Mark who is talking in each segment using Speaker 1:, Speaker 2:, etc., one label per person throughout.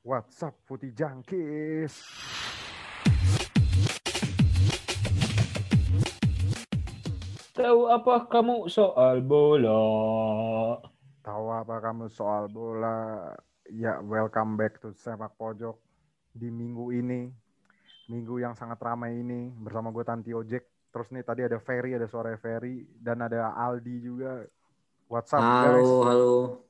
Speaker 1: What's up, Putih Jangkis?
Speaker 2: Tahu apa kamu soal bola?
Speaker 1: Tahu apa kamu soal bola? Ya, welcome back to Sepak Pojok di minggu ini. Minggu yang sangat ramai ini bersama gue Tanti Ojek. Terus nih tadi ada Ferry, ada suara Ferry dan ada Aldi juga. What's up,
Speaker 3: halo,
Speaker 1: guys?
Speaker 3: halo.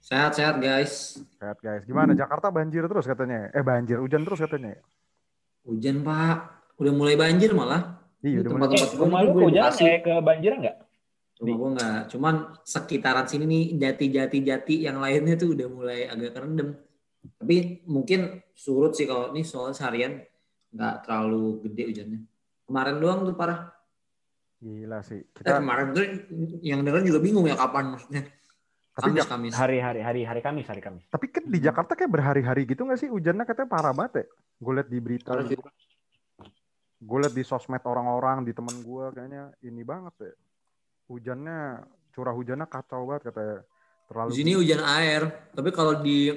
Speaker 3: Sehat-sehat, guys.
Speaker 1: Sehat, guys. Gimana? Jakarta banjir terus katanya. Eh, banjir, hujan terus katanya.
Speaker 3: Hujan, Pak. Udah mulai banjir malah.
Speaker 1: Iya, udah mulai
Speaker 3: tempat-tempat
Speaker 2: Eh,
Speaker 3: gua
Speaker 2: rumah lu hujan kayak kebanjiran nggak?
Speaker 3: Rumah gua nggak. Cuman sekitaran sini nih, jati-jati-jati yang lainnya tuh udah mulai agak kerendam. Tapi mungkin surut sih kalau ini soal seharian nggak terlalu gede hujannya. Kemarin doang tuh parah.
Speaker 1: Gila sih.
Speaker 3: Eh,
Speaker 1: Kita
Speaker 3: kemarin tuh yang dengar juga bingung ya kapan maksudnya.
Speaker 1: Tapi
Speaker 3: Kamis, Kamis.
Speaker 2: Hari hari hari hari Kamis hari Kamis.
Speaker 1: tapi kan di Jakarta kayak berhari-hari gitu nggak sih hujannya katanya parah banget ya? Gue liat di berita. Gue liat di sosmed orang-orang di temen gue kayaknya ini banget ya hujannya curah hujannya kacau banget katanya terlalu
Speaker 3: Di sini hujan air, tapi kalau di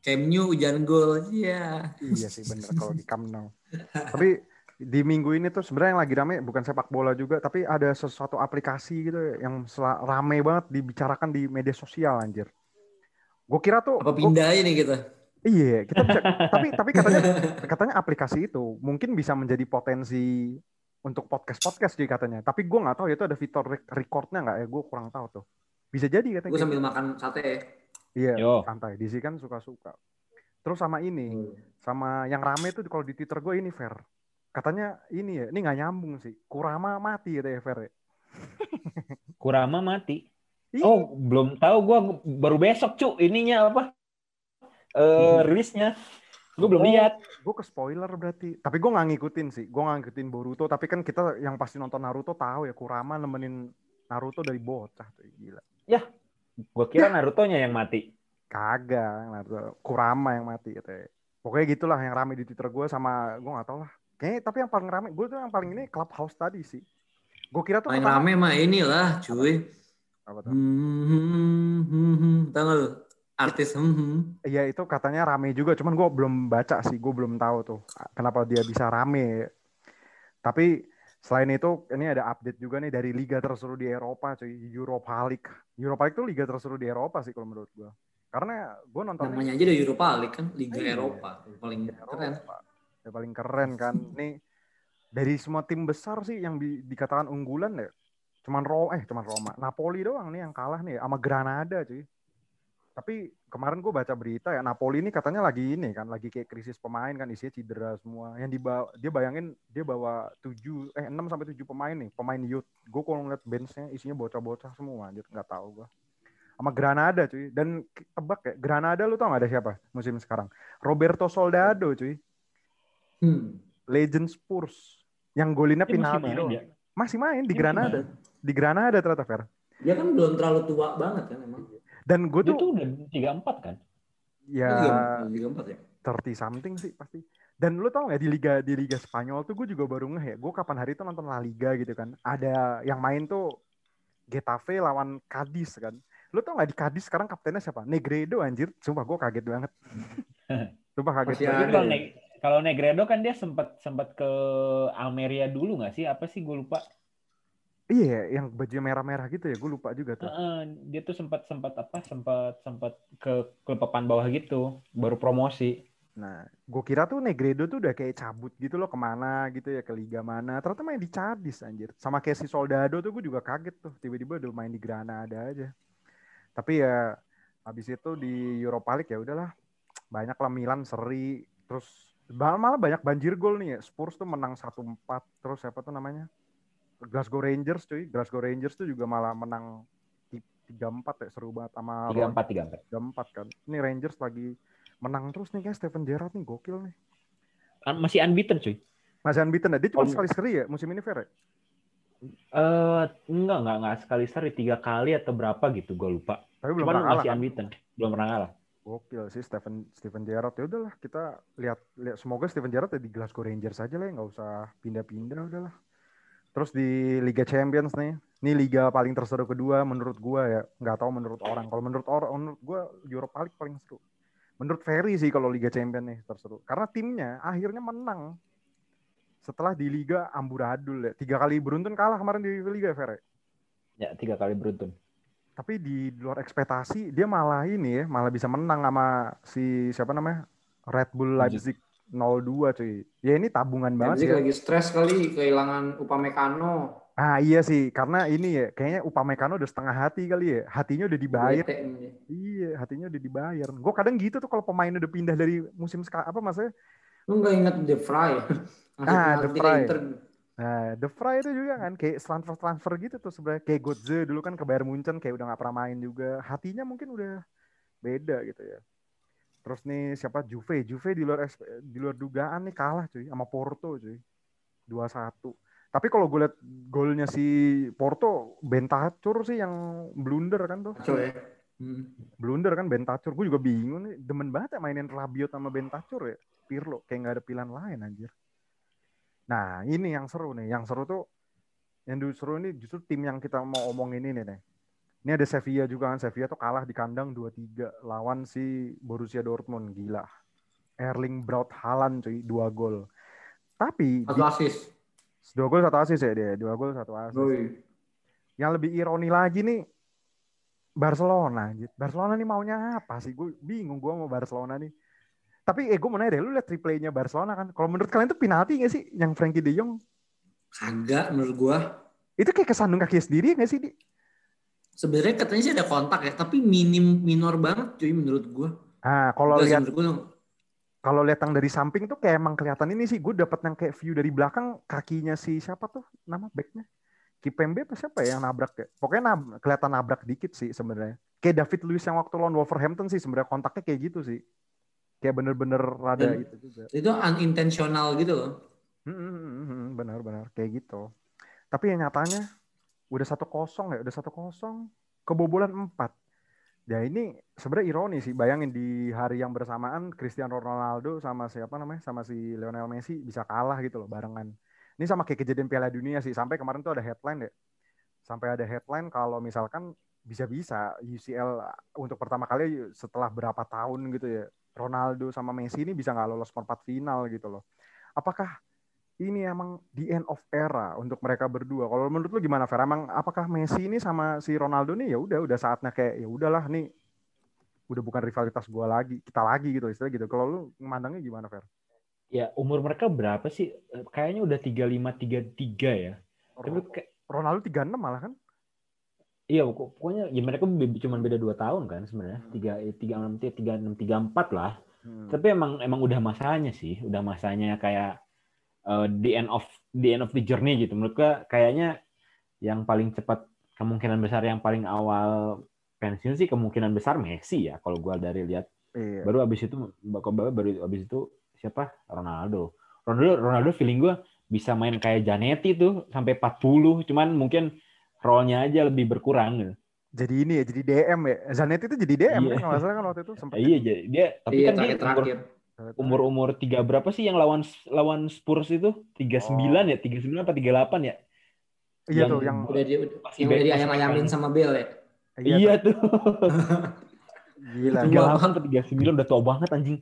Speaker 3: Camp Nou hujan gol. Iya.
Speaker 1: iya sih bener kalau di Camp Nou tapi di minggu ini tuh sebenarnya yang lagi rame bukan sepak bola juga tapi ada sesuatu aplikasi gitu ya, yang rame banget dibicarakan di media sosial anjir gue kira tuh
Speaker 3: Apa
Speaker 1: gua-
Speaker 3: pindah aja nih kita?
Speaker 1: Iya, kita bisa tapi tapi katanya katanya aplikasi itu mungkin bisa menjadi potensi untuk podcast podcast sih katanya. Tapi gue nggak tahu ya itu ada fitur rec- recordnya nggak ya? Gue kurang tahu tuh. Bisa jadi katanya.
Speaker 3: Gue
Speaker 1: gitu.
Speaker 3: sambil makan sate.
Speaker 1: Iya,
Speaker 2: Yo.
Speaker 1: santai. Di sini kan suka-suka. Terus sama ini, sama yang rame tuh kalau di Twitter gue ini Fer. Katanya ini ya, ini nggak nyambung sih. Kurama mati ya Fer. ya.
Speaker 2: Kurama mati.
Speaker 1: Ih,
Speaker 2: Oh, belum tahu gua baru besok, Cuk. Ininya apa? Eh, rilisnya. Gue belum
Speaker 1: Oh.
Speaker 2: lihat.
Speaker 1: gue ke spoiler berarti. Tapi gue nggak ngikutin sih. Gue nggak ngikutin Boruto. Tapi kan kita yang pasti nonton Naruto tahu ya Kurama nemenin Naruto dari bocah tuh gila.
Speaker 2: Gua kira Naruto-nya yang mati.
Speaker 1: Kagak, Naruto. Kurama yang mati gitu ya. Pokoknya gitulah yang rame di Twitter gue sama gue nggak tahu lah. Kayaknya tapi yang paling rame gue tuh yang paling ini Clubhouse tadi sih. Gue kira tuh
Speaker 3: Paling
Speaker 1: pertama-
Speaker 3: rame mah inilah cuy.
Speaker 1: apa tuh?
Speaker 3: Hmm, hmm, hmm, hmm. Tahu lu? Artis hmm, hmm.
Speaker 1: Iya itu katanya rame juga, cuman gue belum baca sih, gue belum tahu tuh kenapa dia bisa rame. Tapi selain itu ini ada update juga nih dari liga terseru di Eropa, cuy, Europa League. Europa League tuh liga terseru di Eropa sih kalau menurut gue. Karena gue nonton
Speaker 3: Namanya aja udah Europa League kan, Liga
Speaker 1: Iya.
Speaker 3: Eropa. Paling keren.
Speaker 1: Ya paling keren kan. Nih dari semua tim besar sih yang di- dikatakan unggulan ya. Cuman Roma, eh cuman Roma. Napoli doang nih yang kalah nih sama Granada cuy. Tapi kemarin gue baca berita ya Napoli ini katanya lagi ini kan lagi kayak krisis pemain kan isinya cedera semua. Yang dibawa dia bayangin dia bawa 7 eh 6 sampai 7 pemain nih, pemain youth. Gue kalau ngeliat benchnya isinya bocah-bocah semua anjir, nggak tahu gue. Sama Granada cuy. Dan tebak ya, Granada lu tau gak ada siapa musim sekarang? Roberto Soldado cuy
Speaker 3: Hmm.
Speaker 1: legend Spurs yang golinnya
Speaker 2: Dia masih
Speaker 1: penalti
Speaker 2: main
Speaker 1: doang.
Speaker 2: ya?
Speaker 1: Masih main di
Speaker 3: Iya,
Speaker 2: Dia
Speaker 1: Granada. Di Granada ternyata Fer.
Speaker 3: Dia kan belum terlalu tua banget kan emang.
Speaker 1: Dan gue tuh
Speaker 2: tuh udah 34 kan?
Speaker 1: ya
Speaker 3: Liga, Liga 4 ya.
Speaker 1: 30 something sih pasti. Dan lu tau gak di liga di liga Spanyol tuh gue juga baru ngeh ya. Gue kapan hari itu nonton La Liga gitu kan. Ada yang main tuh Getafe lawan Cadiz kan. Lu tau gak di Cadiz sekarang kaptennya siapa? Negredo anjir. Sumpah gue kaget banget. Sumpah kaget
Speaker 3: Masih
Speaker 1: banget.
Speaker 3: Ada
Speaker 2: kalau
Speaker 3: ya?
Speaker 2: Ne- kalau Negredo kan dia sempat sempat ke Almeria dulu nggak sih? Apa sih gue lupa.
Speaker 1: Iya, yang baju merah-merah gitu ya. Gue lupa juga tuh.
Speaker 2: Heeh, dia tuh sempat sempat apa? Sempat sempat ke klub papan bawah gitu, baru promosi.
Speaker 1: Nah, gue kira tuh Negredo tuh udah kayak cabut gitu loh ke mana gitu ya ke liga mana. Ternyata main di Cadiz anjir. Sama kayak si Soldado tuh gue juga kaget tuh. Tiba-tiba udah main di Granada aja. Tapi ya habis itu di Europa League ya udahlah. Banyak lah Milan seri. Terus malah malah banyak banjir gol nih ya. Spurs tuh menang 1-4. Terus siapa tuh namanya? Glasgow Rangers cuy. Glasgow Rangers tuh juga malah menang 3-4 ya. Seru banget sama
Speaker 2: Tiga empat tiga empat.
Speaker 1: 3-4 kan. Ini Rangers lagi menang terus nih kayak Steven Gerrard nih gokil nih.
Speaker 2: Masih unbeaten cuy.
Speaker 1: Masih unbeaten ya. Dia cuma
Speaker 2: Oh.
Speaker 1: sekali seri ya musim ini Fer ya?
Speaker 2: Eh enggak enggak enggak sekali seri tiga kali atau berapa gitu gue lupa.
Speaker 1: Tapi belum
Speaker 2: Cuman
Speaker 1: pernah kalah.
Speaker 2: masih
Speaker 1: kan?
Speaker 2: unbeaten, belum pernah kalah.
Speaker 1: Gokil sih Steven Steven Gerrard. Ya udahlah kita lihat lihat semoga Steven Gerrard ya di Glasgow Rangers aja lah ya nggak usah pindah-pindah udahlah. Terus di Liga Champions nih. Ini liga paling terseru kedua menurut gua ya. Nggak tahu menurut orang. Kalau menurut orang menurut gua Europa League paling seru. menurut Ferry sih kalau Liga Champion nih terseru. Karena timnya akhirnya menang setelah di Liga amburadul ya. Tiga kali beruntun kalah kemarin di Liga ya, Ferry.
Speaker 2: Ya, tiga kali beruntun.
Speaker 1: Tapi di luar ekspektasi dia malah ini ya, malah bisa menang sama si siapa namanya? Red Bull Leipzig 02 cuy. Ya ini tabungan banget
Speaker 3: Leipzig
Speaker 1: sih. ya.
Speaker 3: lagi stres kali kehilangan Upamecano.
Speaker 1: Ah iya sih, karena ini ya kayaknya Upamecano udah setengah hati kali ya. Hatinya udah dibayar.
Speaker 3: Bete.
Speaker 1: Iya, hatinya udah dibayar. Gue kadang gitu tuh kalau pemain udah pindah dari musim apa maksudnya?
Speaker 3: Lu nggak inget The Fry?
Speaker 1: Ah, Vrij.
Speaker 3: Inter.
Speaker 1: Nah, The Fry itu juga kan kayak transfer transfer gitu tuh sebenarnya kayak Godze dulu kan ke Bayern Munchen kayak udah nggak pernah main juga. Hatinya mungkin udah beda gitu ya. Terus nih siapa Juve, Juve di luar di luar dugaan nih kalah cuy sama Porto cuy. 2-1. Tapi kalau gue liat golnya si Porto Bentacur sih yang blunder kan tuh.
Speaker 3: Kacau ya. Hmm.
Speaker 1: blunder kan Bentacur. Gue juga bingung nih. Demen banget ya mainin Rabiot sama Bentacur ya. Pirlo. Kayak nggak ada pilihan lain anjir. Nah ini yang seru nih. Yang seru tuh. Yang seru ini justru tim yang kita mau omongin ini nih. Ini ada Sevilla juga kan. Sevilla tuh kalah di kandang 2-3 lawan si Borussia Dortmund. Gila. Erling Braut Haaland cuy. Dua gol. Tapi
Speaker 3: Satu asis.
Speaker 1: dua gol satu asis ya dia. Dua gol satu asis.
Speaker 3: Woi.
Speaker 1: Yang lebih ironi lagi nih Barcelona. Barcelona nih maunya apa sih? Gue bingung gue mau Barcelona nih. Tapi eh gue mau nanya deh, lu liat replaynya Barcelona kan? Kalau menurut kalian tuh penalti gak sih yang Frankie De Jong?
Speaker 3: Kagak menurut gua.
Speaker 1: Itu kayak kesandung kaki sendiri gak sih? Di?
Speaker 3: Sebenarnya katanya sih ada kontak ya, tapi minim minor banget cuy menurut gua.
Speaker 1: Ah, kalau lihat kalau lihat yang dari samping tuh kayak emang kelihatan ini sih. Gue dapet yang kayak view dari belakang kakinya si siapa tuh nama backnya? Kipembe apa siapa ya yang nabrak ya? Pokoknya nab- kelihatan nabrak dikit sih sebenarnya. Kayak David Luiz yang waktu lawan Wolverhampton sih sebenarnya kontaknya kayak gitu sih. Kayak bener-bener rada
Speaker 3: Dan-
Speaker 1: itu juga.
Speaker 3: itu unintentional gitu loh.
Speaker 1: Hmm, hmm, hmm, hmm, benar-benar kayak gitu. Tapi yang nyatanya udah satu kosong ya, udah satu kosong, kebobolan empat. Ya ini sebenarnya ironi sih. Bayangin di hari yang bersamaan Cristiano Ronaldo sama siapa namanya, sama si Lionel Messi bisa kalah gitu loh barengan. Ini sama kayak kejadian Piala Dunia sih. Sampai kemarin tuh ada headline ya. Sampai ada headline kalau misalkan bisa-bisa UCL untuk pertama kali setelah berapa tahun gitu ya, Ronaldo sama Messi ini bisa nggak lolos perempat final gitu loh. Apakah ini emang the end of era untuk mereka berdua. Kalau menurut lu gimana, Fer? Emang apakah Messi ini sama si Ronaldo nih ya udah udah saatnya kayak ya udahlah nih udah bukan rivalitas gua lagi, kita lagi gitu istilah gitu. Kalau lu memandangnya gimana, Fer?
Speaker 2: Ya, umur mereka berapa sih? Kayaknya udah 35 33 ya. Tapi
Speaker 1: Ronaldo 36 malah kan?
Speaker 2: Iya, pokok- pokoknya ya mereka cuma beda dua tahun kan sebenarnya. Tiga eh, tiga enam tiga enam tiga empat lah.
Speaker 1: Hmm.
Speaker 2: Tapi emang emang udah masanya sih, udah masanya kayak eh, the end of the end of the journey gitu. Menurut gua kayaknya yang paling cepat kemungkinan besar yang paling awal pensiun sih kemungkinan besar Messi ya kalau gua dari lihat.
Speaker 1: Iya.
Speaker 2: Baru abis itu baru baru abis itu siapa? Ronaldo. Ronaldo Ronaldo feeling gua bisa main kayak Janetti tuh sampai 40, cuman mungkin role-nya aja lebih berkurang gitu.
Speaker 1: Jadi ini ya, jadi DM ya. Zanetti itu jadi DM
Speaker 2: Iya.
Speaker 1: kan kalau nggak salah kan waktu itu sempat.
Speaker 2: Iya, jadi dia tapi
Speaker 3: Iya
Speaker 2: kan dia
Speaker 3: terakhir-terakhir.
Speaker 2: umur umur tiga berapa sih yang lawan lawan Spurs itu? 39 ya, 39 apa 38 ya?
Speaker 1: Iya
Speaker 2: yang-
Speaker 1: tuh yang
Speaker 3: Udah dia
Speaker 2: Masih
Speaker 3: yang udah diayam-ayamin
Speaker 2: masih
Speaker 3: sama Bel ya.
Speaker 2: Iya, tuh.
Speaker 1: gila.
Speaker 3: Tua
Speaker 2: 38 apa 39 udah tua banget anjing.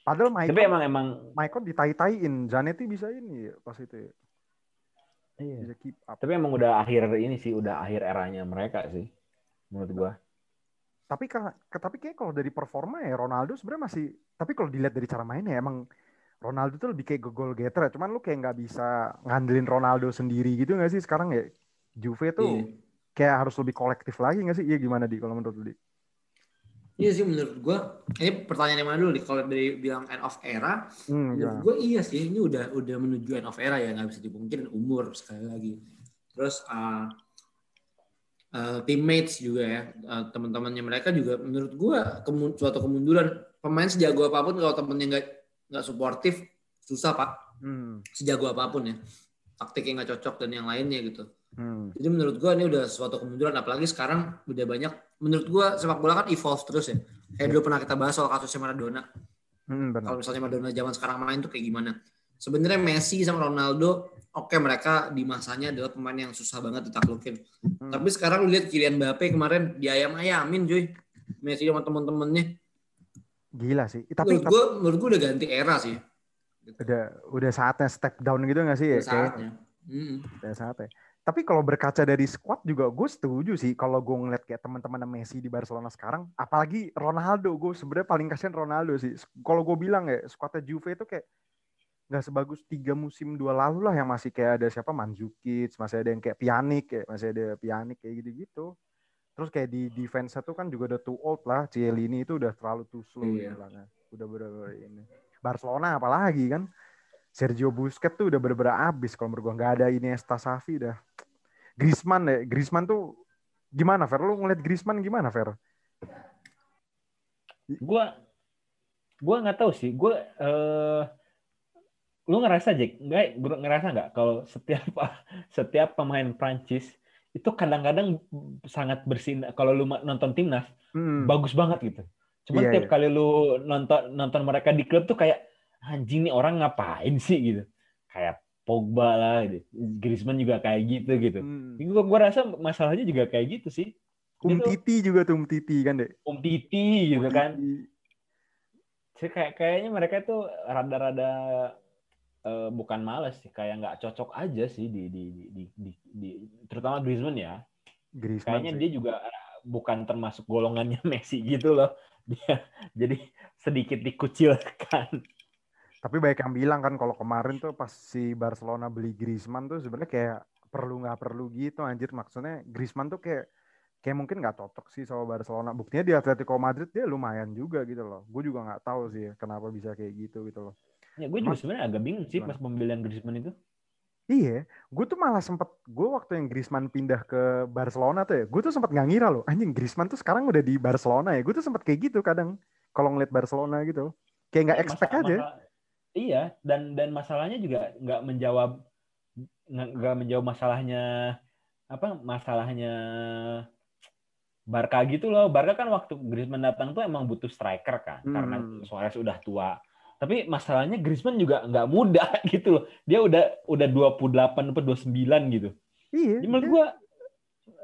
Speaker 1: Padahal
Speaker 2: Tapi
Speaker 1: Maicon,
Speaker 2: emang emang
Speaker 1: Maicon ditai-taiin. Zanetti bisa ini ya, pas itu ya.
Speaker 2: Iya.
Speaker 1: Bisa keep up.
Speaker 2: Tapi emang udah akhir ini sih, udah akhir eranya mereka sih. Menurut gua.
Speaker 1: Tapi kan tapi kayak kalau dari performa ya Ronaldo sebenarnya masih tapi kalau dilihat dari cara mainnya emang Ronaldo tuh lebih kayak goal getter ya. Cuman lu kayak nggak bisa ngandelin Ronaldo sendiri gitu nggak sih sekarang ya? Juve tuh
Speaker 3: Iya.
Speaker 1: kayak harus lebih kolektif lagi nggak sih? Iya gimana di kalau menurut lu di?
Speaker 3: Iya sih menurut gua ini pertanyaan yang mana dulu nih? Kalau dari bilang end of era
Speaker 1: Hmm,
Speaker 3: menurut
Speaker 1: gimana?
Speaker 3: gue iya sih ini udah udah menuju end of era ya nggak bisa dipungkirin umur sekali lagi. Terus uh, uh, teammates juga ya uh, teman-temannya mereka juga menurut gue kemu- suatu kemunduran. Pemain sejago apa pun kalau temennya nggak nggak suportif susah pak.
Speaker 1: Hmm,
Speaker 3: sejago apa pun ya taktiknya nggak cocok dan yang lainnya gitu
Speaker 1: hmm,
Speaker 3: jadi menurut gue ini udah suatu kemunduran apalagi sekarang udah banyak menurut gue sepak bola kan evolve terus ya kayak dulu pernah kita bahas soal kasusnya Maradona
Speaker 1: hmm,
Speaker 3: kalau misalnya Maradona zaman sekarang main tuh kayak gimana. Sebenarnya Messi sama Ronaldo, oke mereka di masanya adalah pemain yang susah banget ditaklukin.
Speaker 1: Hmm.
Speaker 3: Tapi sekarang lu lihat Kylian Mbappe kemarin diayam-ayamin cuy. Messi sama temen-temennya.
Speaker 1: Gila sih. Tapi
Speaker 3: menurut gue menurut gue udah ganti era sih.
Speaker 1: udah udah saatnya step down gitu nggak sih ya?
Speaker 3: Udah
Speaker 1: Kayak-
Speaker 3: saatnya. Mm.
Speaker 1: udah saatnya. Tapi kalau berkaca dari squad juga gue setuju sih kalau gue ngeliat kayak teman-teman Messi di Barcelona sekarang, apalagi Ronaldo, gue sebenarnya paling kasihan Ronaldo sih. Kalau gue bilang ya, squadnya Juve itu kayak nggak sebagus tiga musim dua lalu lah yang masih kayak ada siapa Mandzukic, masih ada yang kayak Pjanic kayak masih ada Pjanic kayak gitu-gitu. Terus kayak di defense tuh kan juga udah too old lah, Cielini itu udah terlalu too slow
Speaker 3: Iya.
Speaker 1: bilangnya. Udah bener-bener ini. Barcelona apalagi kan, Sergio Busquets tuh udah bener-bener abis kalau menurut gua nggak ada Iniesta Xavi dah. Griezmann deh, Griezmann tuh gimana Fer? Lu ngeliat Griezmann gimana Fer?
Speaker 2: Gua gua nggak tahu sih. Gua eh lu ngerasa Jack, nggak gua ngerasa nggak kalau setiap setiap pemain Prancis itu kadang-kadang sangat bersinar kalau lu nonton timnas
Speaker 1: Hmm.
Speaker 2: bagus banget gitu. Cuman
Speaker 1: Iya,
Speaker 2: tiap
Speaker 1: iya.
Speaker 2: kali lu nonton nonton mereka di klub tuh kayak anjing nih orang ngapain sih gitu. Kayak Pogba lah, gitu. Griezmann juga kayak gitu gitu.
Speaker 1: Hmm.
Speaker 2: Gua, gua rasa masalahnya juga kayak gitu sih.
Speaker 1: Um
Speaker 2: Itu-
Speaker 1: Titi juga tuh Um Titi kan deh.
Speaker 2: Om Titi gitu kan.
Speaker 1: Titi.
Speaker 2: Sih kayak kayaknya mereka tuh rada-rada eh, bukan males sih, kayak nggak cocok aja sih di di di, di, di- di- terutama Griezmann ya.
Speaker 1: Griezmann
Speaker 2: Kayaknya
Speaker 1: sih.
Speaker 2: dia juga bukan termasuk golongannya Messi gitu loh. Dia jadi sedikit dikucilkan.
Speaker 1: Tapi banyak yang bilang kan kalau kemarin tuh pas si Barcelona beli Griezmann tuh sebenarnya kayak perlu nggak perlu gitu anjir maksudnya Griezmann tuh kayak kayak mungkin nggak cocok sih sama Barcelona. Buktinya di Atletico Madrid dia lumayan juga gitu loh. Gue juga nggak tahu sih kenapa bisa kayak gitu gitu loh.
Speaker 2: Ya gue juga sebenarnya agak bingung sih pas pembelian Griezmann itu.
Speaker 1: Iya, gue tuh malah sempet gue waktu yang Griezmann pindah ke Barcelona tuh ya, gue tuh sempet nggak ngira loh, anjing Griezmann tuh sekarang udah di Barcelona ya, gue tuh sempet kayak gitu kadang kalau ngeliat Barcelona gitu, kayak nggak expect
Speaker 2: masa-
Speaker 1: aja.
Speaker 2: Iya, dan dan masalahnya juga nggak menjawab nggak menjawab masalahnya apa masalahnya Barca gitu loh. Barca kan waktu Griezmann datang tuh emang butuh striker kan, karena
Speaker 1: Hmm.
Speaker 2: Suarez udah tua. Tapi masalahnya Griezmann juga nggak muda gitu loh. Dia udah udah 28 atau 29 gitu.
Speaker 1: Iya,
Speaker 2: Jadi menurut gua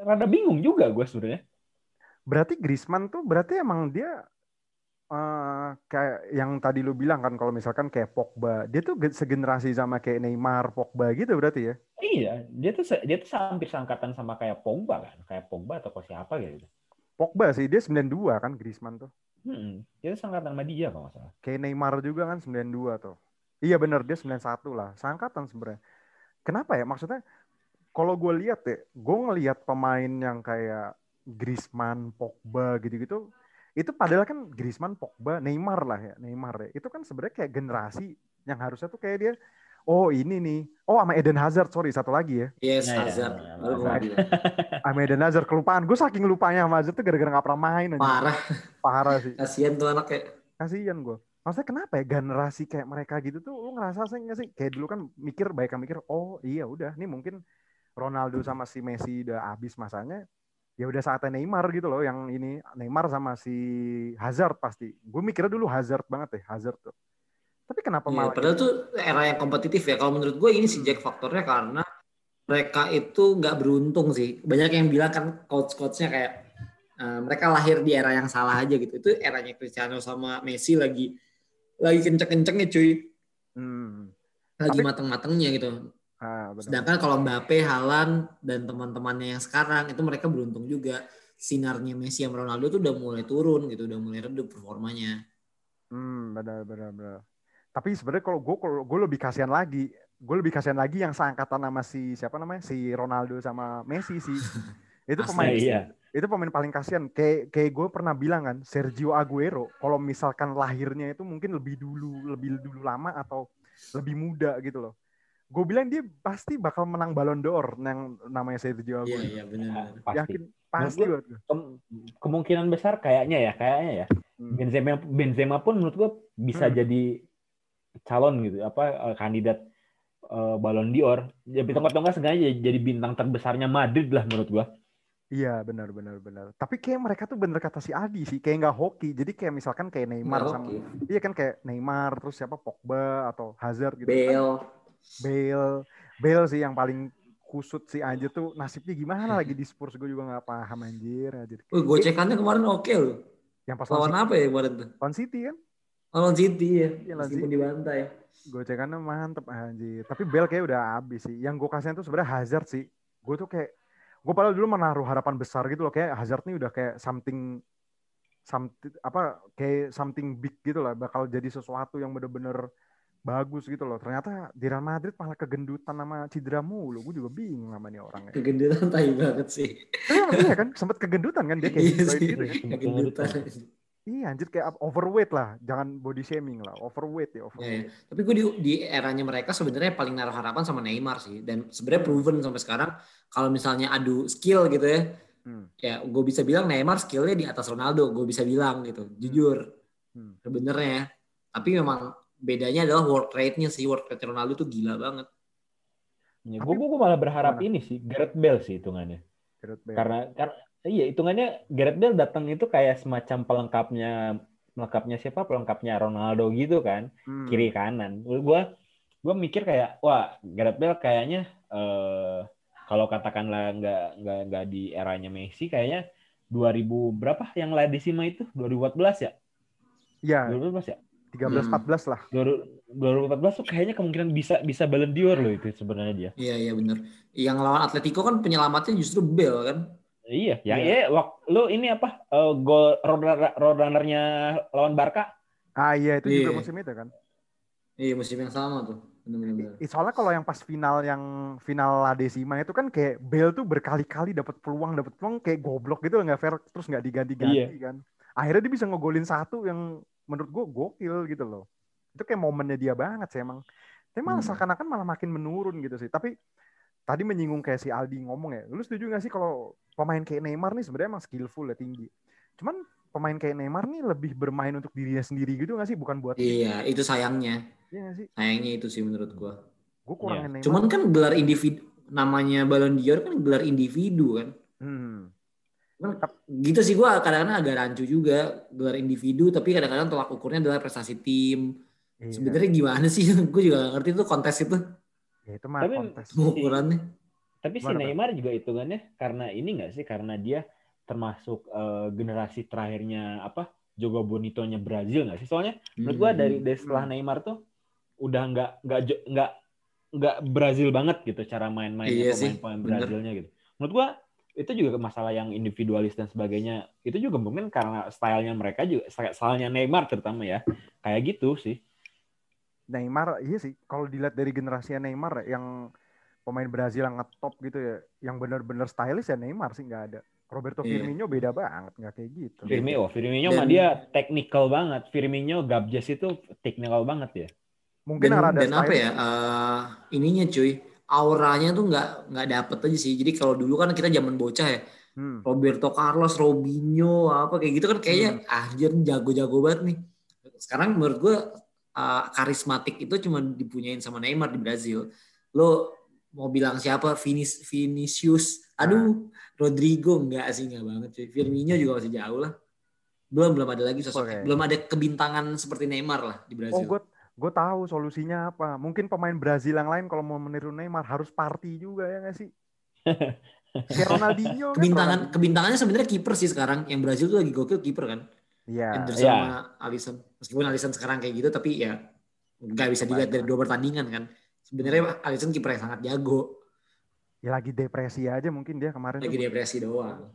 Speaker 2: rada bingung juga gue sebenarnya.
Speaker 1: berarti Griezmann tuh berarti emang dia eh, kayak yang tadi lu bilang kan kalau misalkan kayak Pogba, dia tuh ge- segenerasi sama kayak Neymar, Pogba gitu berarti ya?
Speaker 2: Iya, dia tuh dia tuh hampir seangkatan sama kayak Pogba kan, kayak Pogba atau siapa gitu.
Speaker 1: Pogba sih, dia 92 kan Griezmann tuh.
Speaker 2: Hmm, dia tuh seangkatan sama dia kalau salah.
Speaker 1: Kayak Neymar juga kan 92 tuh. Iya bener, dia 91 lah. Seangkatan sebenarnya. Kenapa ya? Maksudnya kalau gue lihat ya, gue ngelihat pemain yang kayak Griezmann, Pogba gitu-gitu, itu padahal kan Griezmann, Pogba, Neymar lah ya, Neymar ya. Itu kan sebenarnya kayak generasi yang harusnya tuh kayak dia, oh ini nih, oh sama Eden Hazard, sorry satu lagi ya,
Speaker 3: Yes,
Speaker 2: Nah, ya,
Speaker 3: Hazard.
Speaker 2: ya,
Speaker 3: bilang.
Speaker 1: sama Eden Hazard kelupaan. Gue saking lupanya sama Hazard tuh gara-gara gak pernah main aja.
Speaker 3: Parah,
Speaker 1: Parah sih.
Speaker 3: kasihan tuh anak kayak.
Speaker 1: kasihan gue maksudnya kenapa ya generasi kayak mereka gitu tuh lu ngerasa sih nggak sih kayak dulu kan mikir baik kan mikir oh iya udah nih mungkin Ronaldo sama si Messi udah habis masanya ya udah saatnya Neymar gitu loh yang ini Neymar sama si Hazard pasti gue mikirnya dulu Hazard banget deh Hazard tuh tapi kenapa
Speaker 3: Iya,
Speaker 1: malah
Speaker 3: padahal tuh era yang kompetitif ya. Kalau menurut gue ini si Jack faktornya karena mereka itu nggak beruntung sih. Banyak yang bilang kan coach-coachnya kayak eh, mereka lahir di era yang salah aja gitu. Itu eranya Cristiano sama Messi lagi lagi kenceng-kencengnya cuy.
Speaker 1: Hmm.
Speaker 3: Lagi
Speaker 1: Tapi-
Speaker 3: mateng-matengnya gitu.
Speaker 1: Ah, benar.
Speaker 3: Sedangkan kalau Mbappe, Haaland dan teman-temannya yang sekarang itu mereka beruntung juga. Sinarnya Messi sama Ronaldo tuh udah mulai turun gitu, udah mulai redup performanya.
Speaker 1: Hmm, benar benar benar. Tapi sebenarnya kalau gue kalau gue lebih kasihan lagi, gue lebih kasihan lagi yang seangkatan sama si siapa namanya si Ronaldo sama Messi sih. Itu
Speaker 3: Asli,
Speaker 1: pemain
Speaker 2: iya.
Speaker 1: itu pemain paling kasihan. Kayak kayak gue pernah bilang kan Sergio Aguero kalau misalkan lahirnya itu mungkin lebih dulu lebih dulu lama atau lebih muda gitu loh. Gue bilang dia pasti bakal menang Ballon d'Or yang namanya Sergio
Speaker 3: Iya,
Speaker 1: Aguero.
Speaker 3: iya benar.
Speaker 2: Pasti.
Speaker 1: Yakin pasti
Speaker 2: Menurut
Speaker 1: buat gue.
Speaker 2: Kem- kemungkinan besar kayaknya ya, kayaknya ya.
Speaker 1: Hmm.
Speaker 2: Benzema Benzema pun menurut gua bisa
Speaker 1: Hmm.
Speaker 2: jadi calon gitu, apa eh, kandidat eh, Ballon d'Or. Jadi tongkat-tongkat sengaja jadi bintang terbesarnya Madrid lah menurut gua.
Speaker 1: Iya benar benar benar. Tapi kayak mereka tuh bener kata si Adi sih, kayak nggak hoki. Jadi kayak misalkan kayak Neymar
Speaker 3: Nggak
Speaker 1: sama
Speaker 3: hoki.
Speaker 1: iya kan kayak Neymar terus siapa Pogba atau Hazard gitu.
Speaker 3: Bale.
Speaker 1: Bale, Bale sih yang paling kusut sih aja tuh nasibnya gimana lagi di Spurs gue juga nggak paham anjir anjir.
Speaker 3: Wih, gocekannya kemarin oke loh.
Speaker 1: Yang pas
Speaker 3: Lawan apa ya kemarin tuh?
Speaker 1: lawan City kan?
Speaker 3: Oh, lawan City ya.
Speaker 1: Iya, lawan
Speaker 3: Meskipun
Speaker 1: City.
Speaker 3: dibantai.
Speaker 1: Gocekannya mantep anjir. Tapi Bell kayak udah habis sih. Yang gue kasihan tuh sebenarnya Hazard sih. Gue tuh kayak gue padahal dulu menaruh harapan besar gitu loh kayak Hazard nih udah kayak something something apa kayak something big gitu lah bakal jadi sesuatu yang bener-bener bagus gitu loh. Ternyata di Real Madrid malah kegendutan sama cedera mulu. Gue juga bingung sama nih orangnya.
Speaker 3: Kegendutan tai banget sih.
Speaker 1: Tapi emang iya kan sempat kegendutan kan dia kayak
Speaker 3: Iya
Speaker 1: gitu,
Speaker 3: sih.
Speaker 1: gitu kan.
Speaker 3: Kegendutan.
Speaker 1: Iya anjir kayak up- overweight lah. Jangan body shaming lah. Overweight ya
Speaker 3: Ya, ya.
Speaker 1: overweight.
Speaker 3: Tapi gue di, di eranya mereka sebenarnya paling naruh harapan sama Neymar sih. Dan sebenarnya proven sampai sekarang kalau misalnya adu skill gitu ya,
Speaker 1: Hmm.
Speaker 3: ya gue bisa bilang Neymar skillnya di atas Ronaldo. Gue bisa bilang gitu, jujur
Speaker 1: Hmm.
Speaker 3: sebenarnya. Tapi memang bedanya adalah work rate-nya sih. Work rate Ronaldo tuh gila banget.
Speaker 2: Ya, gue gue malah berharap
Speaker 1: Gimana?
Speaker 2: ini sih Gareth Bale sih hitungannya.
Speaker 1: Gareth Bale.
Speaker 2: Karena karena iya hitungannya Gareth Bale datang itu kayak semacam pelengkapnya pelengkapnya siapa? Pelengkapnya Ronaldo gitu kan,
Speaker 1: Hmm.
Speaker 2: kiri kanan. Gue gue mikir kayak wah Gareth Bale kayaknya eh kalau katakanlah nggak nggak nggak di eranya Messi kayaknya 2000 berapa yang La Decima itu 2014 ya?
Speaker 1: Iya,
Speaker 2: 2014 ya?
Speaker 1: 13 14 lah.
Speaker 2: 2014 tuh kayaknya kemungkinan bisa bisa Ballon d'Or loh itu sebenarnya dia.
Speaker 3: Iya, iya bener. Yang lawan Atletico kan penyelamatnya justru Bale kan.
Speaker 2: Iya, yang
Speaker 3: Iya.
Speaker 2: ya lu ini apa? eh, gol road roadrunner-nya lawan Barca?
Speaker 1: Ah iya itu juga
Speaker 3: Iya.
Speaker 1: musim itu kan.
Speaker 3: Iya musim yang sama tuh. Bener-bener.
Speaker 1: I- Soalnya kalau yang pas final yang final La Decima itu kan kayak Bale tuh berkali-kali dapat peluang, dapat peluang kayak goblok gitu nggak fair terus nggak diganti-ganti
Speaker 2: Iya.
Speaker 1: kan. Akhirnya dia bisa ngegolin satu yang menurut gue gokil gitu loh. Itu kayak momennya dia banget sih emang. Tapi malah
Speaker 3: Hmm.
Speaker 1: seakan-akan malah makin menurun gitu sih. Tapi tadi menyinggung kayak si Aldi ngomong ya. Lu setuju gak sih kalau pemain kayak Neymar nih sebenarnya emang skillful ya tinggi. Cuman pemain kayak Neymar nih lebih bermain untuk dirinya sendiri gitu gak sih? Bukan buat.
Speaker 3: Iya, itu sayangnya.
Speaker 1: Iya gak sih?
Speaker 3: Sayangnya itu sih menurut gua.
Speaker 1: Gue kurangin Neymar.
Speaker 3: Cuman kan gelar individu namanya Ballon d'Or kan gelar individu kan.
Speaker 1: Hmm.
Speaker 3: Kan gitu sih gua kadang-kadang agak rancu juga gelar individu tapi kadang-kadang tolak ukurnya adalah prestasi tim.
Speaker 1: Iya.
Speaker 3: Sebenarnya gimana sih? gue juga gak ngerti tuh kontes itu
Speaker 1: Ya, itu mah
Speaker 2: Tapi-
Speaker 1: kontes.
Speaker 3: pengukurannya.
Speaker 2: Tapi si? Neymar juga hitungannya karena ini nggak sih? Karena dia termasuk eh, generasi terakhirnya apa? Jogo Bonito-nya Brazil nggak sih? Soalnya menurut gua
Speaker 3: Hmm.
Speaker 2: dari, dari setelah
Speaker 1: Hmm.
Speaker 2: Neymar tuh udah nggak nggak nggak nggak Brazil banget gitu cara main-mainnya
Speaker 3: Iya
Speaker 2: pemain-pemain. Brazilnya gitu. Menurut gua itu juga masalah yang individualis dan sebagainya. Itu juga mungkin karena stylenya mereka juga stylenya Neymar terutama ya. Kayak gitu sih.
Speaker 1: Neymar, iya sih. Kalau dilihat dari generasi Neymar ya, yang pemain Brazil yang ngetop gitu ya, yang bener-bener stylish ya Neymar sih nggak ada. Roberto
Speaker 3: Iya.
Speaker 1: Firmino beda banget, nggak kayak gitu.
Speaker 2: Firmino, Firmino
Speaker 3: Dan-
Speaker 2: mah dia technical banget. Firmino Gabjes itu technical banget ya.
Speaker 1: Mungkin
Speaker 3: dan, dan apa ya eh, ininya cuy auranya tuh nggak nggak dapet aja sih. Jadi kalau dulu kan kita zaman bocah ya
Speaker 1: Hmm.
Speaker 3: Roberto Carlos Robinho apa kayak gitu kan kayaknya ah anjir jago-jago banget nih. Sekarang menurut gue eh, karismatik itu cuma dipunyain sama Neymar di Brazil. Lo mau bilang siapa? Vinis, Vinicius? Aduh Rodrigo enggak sih enggak banget cuy. Firmino juga masih jauh lah. Belum belum ada lagi sosok
Speaker 1: Oke.
Speaker 3: belum ada kebintangan seperti Neymar lah di
Speaker 1: Oh,
Speaker 3: Brazil.
Speaker 1: gue gue tahu solusinya apa. Mungkin pemain Brazil yang lain kalau mau meniru Neymar harus party juga ya nggak sih? Kayak Ronaldinho kan.
Speaker 3: kebintangan
Speaker 1: Ronaldinho.
Speaker 3: kebintangannya sebenarnya kiper sih sekarang yang Brazil tuh lagi gokil kiper kan
Speaker 1: Iya.
Speaker 3: Ederson
Speaker 2: iya.
Speaker 3: sama Alisson meskipun Alisson sekarang kayak gitu tapi ya nggak bisa dilihat dari dua pertandingan kan sebenarnya Alisson kiper yang sangat jago
Speaker 1: Ya lagi depresi aja mungkin dia kemarin.
Speaker 3: lagi
Speaker 1: tuh.
Speaker 3: depresi doang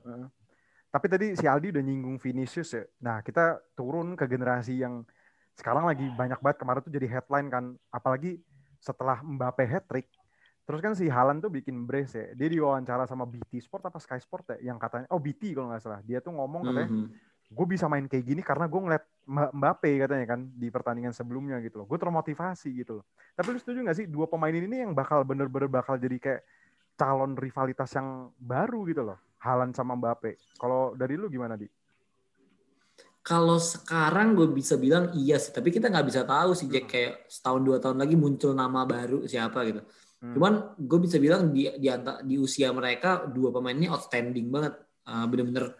Speaker 1: Tapi tadi si Aldi udah nyinggung Vinicius ya. Nah, kita turun ke generasi yang sekarang lagi banyak banget kemarin tuh jadi headline kan. Apalagi setelah Mbappe hat-trick. Terus kan si Halan tuh bikin brace ya. Dia diwawancara sama BT Sport apa Sky Sport ya. Yang katanya, oh BT kalau nggak salah. Dia tuh ngomong katanya,
Speaker 3: Mhm.
Speaker 1: gue bisa main kayak gini karena gue ngeliat Mba- Mbappe katanya kan di pertandingan sebelumnya gitu loh. Gue termotivasi gitu loh. Tapi lu setuju gak sih dua pemain ini yang bakal bener-bener bakal jadi kayak calon rivalitas yang baru gitu loh. Halan sama Mbappe. Kalau dari lu gimana di?
Speaker 3: Kalau sekarang gue bisa bilang iya sih tapi kita nggak bisa tahu sih Jack kayak setahun dua tahun lagi muncul nama baru siapa gitu
Speaker 1: Hmm.
Speaker 3: Cuman gue bisa bilang di di, anta- di usia mereka dua pemain ini outstanding banget, Uh, bener-bener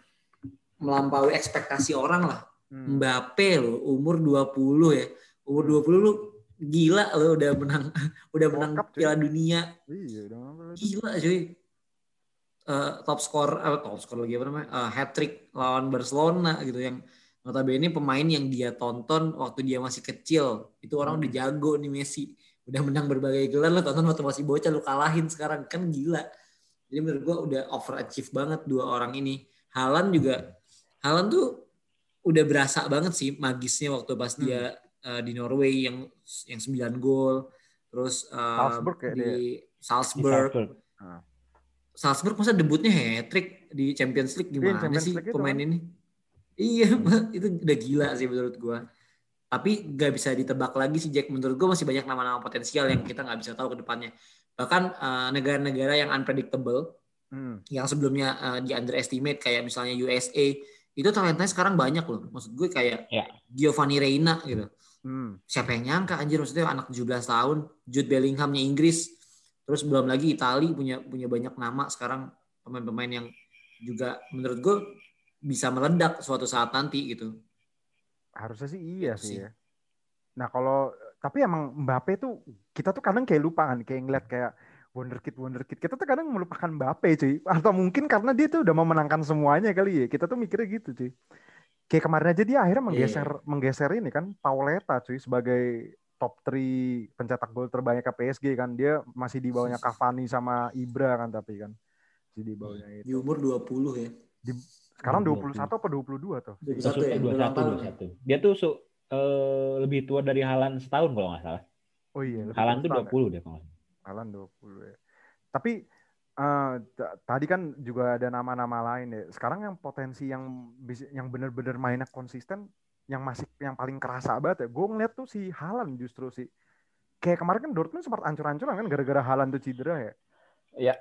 Speaker 3: melampaui ekspektasi orang lah.
Speaker 1: Hmm.
Speaker 3: Mbappe lo umur 20 ya. Umur 20 lu gila lo udah menang udah menang
Speaker 1: Cup.
Speaker 3: Piala Dunia.
Speaker 1: Iya?
Speaker 3: Gila cuy. Eh, top skor eh, top skor lagi apa namanya? hat trick lawan Barcelona gitu yang Notabene pemain yang dia tonton waktu dia masih kecil. Itu orang udah jago nih Messi. Udah menang berbagai gelar lo tonton waktu masih bocah lo kalahin sekarang kan gila. Jadi menurut gua udah overachieve banget dua orang ini. Halan juga Halan tuh udah berasa banget sih magisnya waktu pas dia uh, di Norway yang yang 9 gol. Terus uh,
Speaker 1: Salzburg kayak
Speaker 3: di
Speaker 1: dia.
Speaker 2: Di
Speaker 3: Salzburg.
Speaker 2: Salzburg.
Speaker 3: Salzburg masa debutnya hat-trick di Champions League
Speaker 1: Iya,
Speaker 3: gimana
Speaker 1: Champions
Speaker 3: sih
Speaker 1: League itu
Speaker 3: pemain
Speaker 1: kan.
Speaker 3: ini? Iya, itu udah gila sih menurut gua. Tapi nggak bisa ditebak lagi sih Jack. Menurut gua masih banyak nama-nama potensial yang kita nggak bisa tahu ke depannya. Bahkan eh, negara-negara yang unpredictable,
Speaker 1: Hmm.
Speaker 3: yang sebelumnya eh, di underestimate kayak misalnya USA, itu talentanya sekarang banyak loh. Maksud gue kayak
Speaker 2: Ya.
Speaker 3: Giovanni Reina gitu.
Speaker 1: Hmm.
Speaker 3: Siapa yang nyangka anjir maksudnya anak 17 tahun, Jude Bellinghamnya Inggris, terus belum lagi Itali punya punya banyak nama sekarang pemain-pemain yang juga menurut gue bisa meledak suatu saat nanti gitu.
Speaker 1: Harusnya sih iya
Speaker 3: Gitu
Speaker 1: sih
Speaker 3: sih.
Speaker 1: ya. Nah kalau tapi emang Mbappe tuh kita tuh kadang kayak lupa kan kayak ngeliat kayak wonderkid wonderkid kita tuh kadang melupakan Mbappe cuy. Atau mungkin karena dia tuh udah mau menangkan semuanya kali ya. Kita tuh mikirnya gitu cuy. Kayak kemarin aja dia akhirnya menggeser menggeser ini kan Pauleta cuy sebagai top 3 pencetak gol terbanyak ke PSG kan. Dia masih di bawahnya Cavani sama Ibra kan tapi kan. Masih di bawahnya
Speaker 3: Di
Speaker 1: itu.
Speaker 3: Umur 20 ya.
Speaker 1: Sekarang
Speaker 2: 20.
Speaker 1: 21 apa 22 tuh
Speaker 3: 21
Speaker 2: Masuk
Speaker 3: ya,
Speaker 2: ke
Speaker 3: udah ulang
Speaker 2: 21,
Speaker 3: tahun ya.
Speaker 2: 21. Dia tuh su- eh, lebih tua dari Halan setahun kalau nggak salah.
Speaker 1: oh iya lebih
Speaker 2: Halan tuh
Speaker 1: konstan ya.
Speaker 2: 20 deh kalau nggak salah.
Speaker 1: Alan 20 ya. Tapi eh, t- tadi kan juga ada nama-nama lain ya. Sekarang yang potensi yang yang benar-benar mainnya konsisten yang masih yang paling kerasa banget ya. Gue ngeliat tuh si Halan justru sih. Kayak kemarin kan Dortmund sempat ancur-ancuran kan gara-gara Halan tuh cedera ya.
Speaker 2: Iya.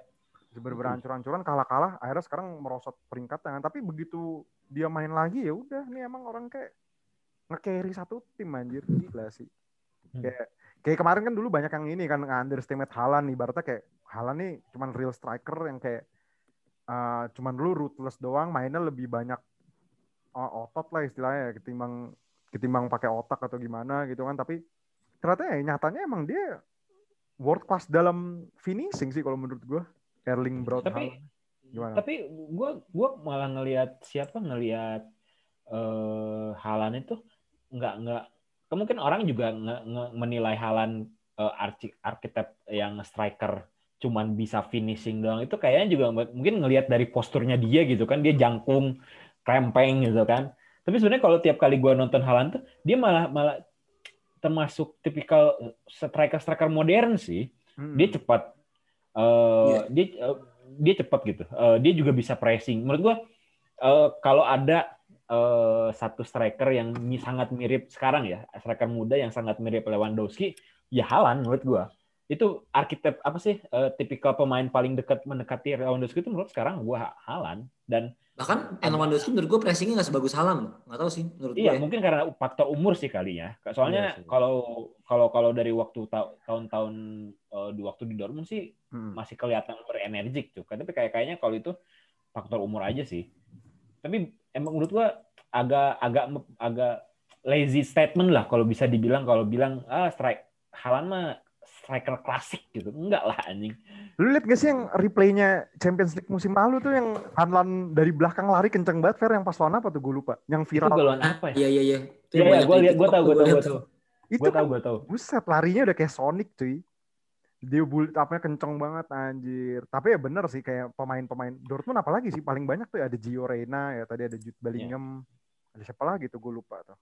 Speaker 1: Bener-bener ancur-ancuran kalah-kalah akhirnya sekarang merosot peringkatnya kan. Tapi begitu dia main lagi ya udah nih emang orang kayak nge-carry satu tim anjir gila sih.
Speaker 2: Hmm.
Speaker 1: Kayak kayak kemarin kan dulu banyak yang ini kan underestimate Halan ibaratnya kayak Halan nih cuman real striker yang kayak eh, cuman dulu ruthless doang mainnya lebih banyak o- otot lah istilahnya ketimbang ketimbang pakai otak atau gimana gitu kan tapi ternyata ya nyatanya emang dia world class dalam finishing sih kalau menurut gue Erling Braut
Speaker 2: Tapi-
Speaker 1: gimana?
Speaker 2: Tapi gue gua malah ngelihat siapa? Ngelihat eh Halan itu nggak nggak kemungkin orang juga nge- nge- menilai Halan eh, archi- arsitek yang striker cuman bisa finishing doang. Itu kayaknya juga mungkin ngelihat dari posturnya dia gitu kan. Dia jangkung krempeng gitu kan. Tapi sebenarnya kalau tiap kali gua nonton Halan tuh dia malah malah termasuk tipikal striker striker modern sih.
Speaker 1: Hmm.
Speaker 2: dia cepat eh dia eh, dia cepat gitu. Eh, dia juga bisa pressing. Menurut gua eh, kalau ada eh, satu striker yang sangat mirip sekarang ya striker muda yang sangat mirip Lewandowski ya Halan menurut gua. Itu arsitek apa sih eh, tipikal pemain paling dekat mendekati Lewandowski itu menurut sekarang gua Halan dan
Speaker 3: Bahkan Lewandowski menurut gue pressingnya nggak sebagus Halan loh. Nggak tahu sih menurut
Speaker 2: Iya,
Speaker 3: gue.
Speaker 2: mungkin karena faktor umur sih kali ya. Soalnya
Speaker 1: Iya
Speaker 2: kalau kalau kalau dari waktu ta- tahun-tahun eh, di waktu di Dortmund sih
Speaker 1: Hmm.
Speaker 2: masih kelihatan berenergik tuh. Tapi kayak kayaknya kalau itu faktor umur aja sih. Tapi emang menurut gua agak agak agak lazy statement lah kalau bisa dibilang kalau bilang ah strike Halan mah striker klasik gitu. Enggak lah anjing.
Speaker 1: Lu lihat gak sih yang replaynya Champions League musim lalu tuh yang Hanlan dari belakang lari kenceng banget Fer yang pas lawan apa tuh gue lupa. Yang
Speaker 2: Itu
Speaker 1: viral.
Speaker 2: golongan
Speaker 3: Ah,
Speaker 2: apa ya?
Speaker 3: Iya iya iya. Itu
Speaker 2: Iya, iya,
Speaker 3: di
Speaker 2: lihat, gua
Speaker 3: TikTok
Speaker 2: tahu, gua tahu,
Speaker 3: lihat
Speaker 2: gua tahu.
Speaker 1: Itu
Speaker 2: Gua
Speaker 1: kan
Speaker 2: tahu, gua tahu.
Speaker 1: buset larinya udah kayak Sonic cuy. Dia build up-nya kenceng banget anjir. Tapi ya bener sih kayak pemain-pemain Dortmund apalagi sih paling banyak tuh ada Gio Reyna ya tadi ada Jude Bellingham. Ada siapa lagi tuh gue lupa tuh.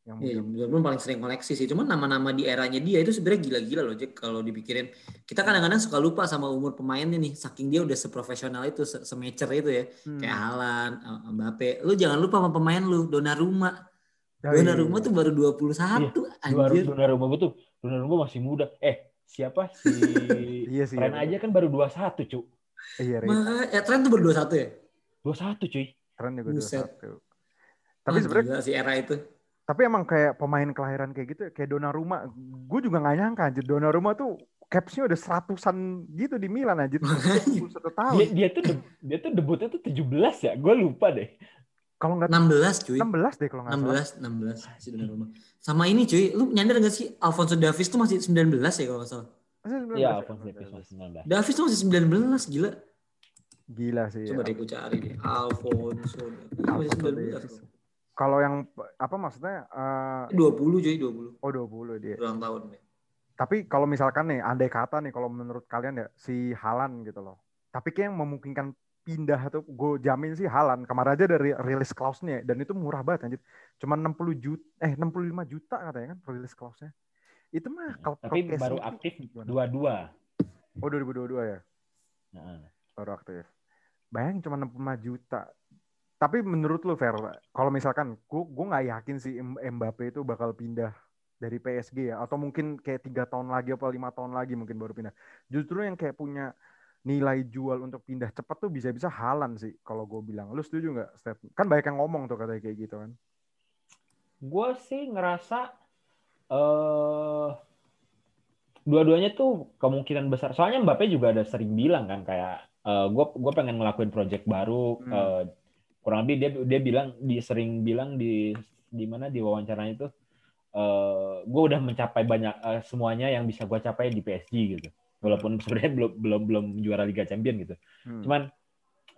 Speaker 1: Yang
Speaker 3: Iya. Dortmund paling sering koleksi sih. Cuman nama-nama di eranya dia itu sebenarnya gila-gila loh, Jack. Kalau dipikirin, kita kadang-kadang suka lupa sama umur pemainnya nih. Saking dia udah seprofesional itu, se- semecer itu ya.
Speaker 1: Hmm.
Speaker 3: Kayak Haaland, eh, Mbappe. Lu jangan lupa sama pemain lu, Donnarumma.
Speaker 1: Ya, iya,
Speaker 3: Donnarumma
Speaker 1: iya.
Speaker 3: tuh baru 21,
Speaker 2: Dua
Speaker 3: anjir.
Speaker 2: Donnarumma betul. Donnarumma masih muda. Eh, siapa si
Speaker 1: Iya sih.
Speaker 2: Tren
Speaker 1: iya,
Speaker 2: aja kan baru 21, cu.
Speaker 1: Iya.
Speaker 3: Maka, ya tren tuh baru 21 ya?
Speaker 2: 21, cuy.
Speaker 1: Keren juga
Speaker 3: Buset.
Speaker 1: 21. Tapi sebenarnya
Speaker 3: sih era itu.
Speaker 1: Tapi emang kayak pemain kelahiran kayak gitu ya, kayak Donnarumma gue juga nggak nyangka anjir Donnarumma tuh capsnya udah seratusan gitu di Milan anjir
Speaker 3: Makanya.
Speaker 1: satu tahun
Speaker 2: Dia, dia tuh de- dia tuh debutnya tuh 17 ya. Gue lupa deh.
Speaker 1: kalau nggak
Speaker 3: 16 cuy.
Speaker 1: 16 deh kalau nggak salah
Speaker 3: 16, 16 si Donnarumma. Sama ini cuy, lu nyadar gak sih Alfonso Davies tuh masih 19 ya kalau nggak salah.
Speaker 1: Masih 19
Speaker 2: Iya,
Speaker 1: ya?
Speaker 2: Alphonse Davies masih 19.
Speaker 3: Davies tuh masih 19, gila.
Speaker 1: gila sih
Speaker 3: Coba
Speaker 1: ya.
Speaker 3: deh gue cari deh. Alfonso Davies masih
Speaker 1: Alfonso
Speaker 3: 19.
Speaker 1: Davies. Kalau yang apa maksudnya? eh,
Speaker 3: 20 cuy, 20
Speaker 1: oh 20 dia.
Speaker 3: ulang tahun.
Speaker 1: Tapi kalau misalkan nih, andai kata nih, kalau menurut kalian ya si Halan gitu loh. Tapi kayak yang memungkinkan pindah tuh, gue jamin sih Halan. Kemarin aja dari rilis clause-nya dan itu murah banget anjir. Cuma 60 juta, eh 65 juta katanya kan rilis clause-nya. Itu mah kalau
Speaker 2: Tapi
Speaker 1: kalau
Speaker 2: baru
Speaker 1: Casual
Speaker 2: aktif
Speaker 1: gimana?
Speaker 2: dua-dua.
Speaker 1: Oh 2022 ya,
Speaker 2: Nah,
Speaker 1: baru aktif. Bayangin cuma 65 juta. Tapi menurut lu Fer, kalau misalkan gue gue nggak yakin sih M- Mbappe itu bakal pindah dari PSG ya, atau mungkin kayak tiga tahun lagi apa lima tahun lagi mungkin baru pindah. Justru yang kayak punya nilai jual untuk pindah cepat tuh bisa-bisa Halan sih kalau gue bilang. Lu setuju nggak, Steph? Kan banyak yang ngomong tuh katanya kayak gitu kan.
Speaker 2: gue sih ngerasa eh dua-duanya tuh kemungkinan besar. Soalnya Mbappe juga ada sering bilang kan kayak gue gue pengen ngelakuin project baru.
Speaker 1: Hmm.
Speaker 2: eh, kurang lebih dia dia bilang di sering bilang di di mana di wawancaranya itu eh gue udah mencapai banyak eh, semuanya yang bisa gue capai di PSG gitu. Walaupun sebenarnya belum belum belum juara Liga Champion gitu.
Speaker 1: Hmm.
Speaker 2: Cuman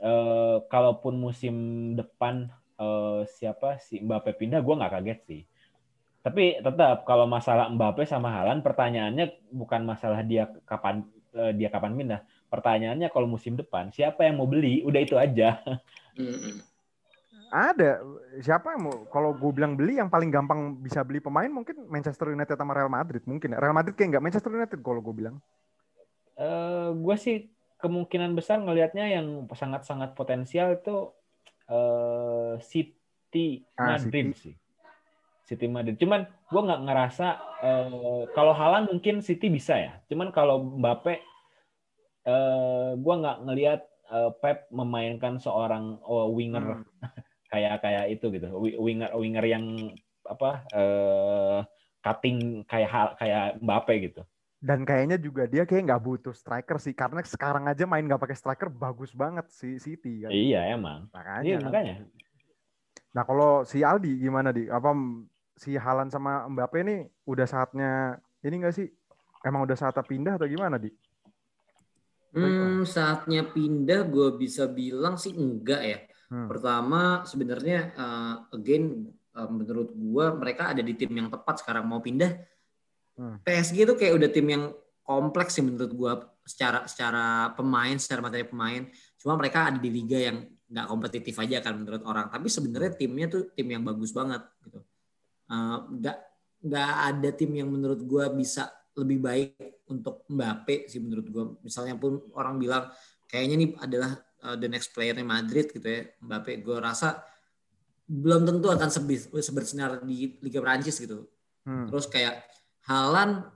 Speaker 2: eh, kalaupun musim depan eh, siapa si Mbappe pindah, gue nggak kaget sih. Tapi tetap kalau masalah Mbappe sama Halan, pertanyaannya bukan masalah dia kapan eh, dia kapan pindah. Pertanyaannya kalau musim depan siapa yang mau beli? Udah itu aja.
Speaker 3: Mm-mm.
Speaker 1: Ada siapa yang mau kalau gue bilang beli yang paling gampang bisa beli pemain mungkin Manchester United sama Real Madrid mungkin. ya. Real Madrid kayak nggak Manchester United kalau gue bilang.
Speaker 2: Eh, gue sih kemungkinan besar ngelihatnya yang sangat-sangat potensial itu eh, City
Speaker 1: Ah,
Speaker 2: Madrid sih. City Madrid. Cuman gue nggak ngerasa eh, kalau Halan mungkin City bisa ya. Cuman kalau Mbappe eh gue nggak ngelihat Pep memainkan seorang oh, winger
Speaker 1: Hmm.
Speaker 2: kayak kayak itu gitu. Wi- Winger winger yang apa eh cutting kayak hal- kayak Mbappe gitu.
Speaker 1: Dan kayaknya juga dia kayak nggak butuh striker sih karena sekarang aja main nggak pakai striker bagus banget si City kan.
Speaker 2: Iya emang.
Speaker 1: Makanya.
Speaker 2: Iya
Speaker 1: kan.
Speaker 2: makanya.
Speaker 1: Nah kalau si Aldi gimana di? Apa si Halan sama Mbappe nih udah saatnya ini nggak sih? Emang udah saatnya pindah atau gimana di?
Speaker 3: Hmm, saatnya pindah gue bisa bilang sih enggak ya.
Speaker 1: Hmm.
Speaker 3: Pertama sebenarnya eh, again eh, menurut gue mereka ada di tim yang tepat sekarang mau pindah.
Speaker 1: Hmm.
Speaker 3: PSG itu kayak udah tim yang kompleks sih menurut gue secara secara pemain, secara materi pemain. Cuma mereka ada di liga yang nggak kompetitif aja kan menurut orang. Tapi sebenarnya timnya tuh tim yang bagus banget gitu. Eh, Nggak nggak ada tim yang menurut gue bisa lebih baik untuk Mbappe sih menurut gue. Misalnya pun orang bilang kayaknya nih adalah uh, the next player Madrid gitu ya Mbappe. Gue rasa belum tentu akan sebis- bersinar di Liga Prancis gitu.
Speaker 1: Hmm.
Speaker 3: Terus kayak Halan,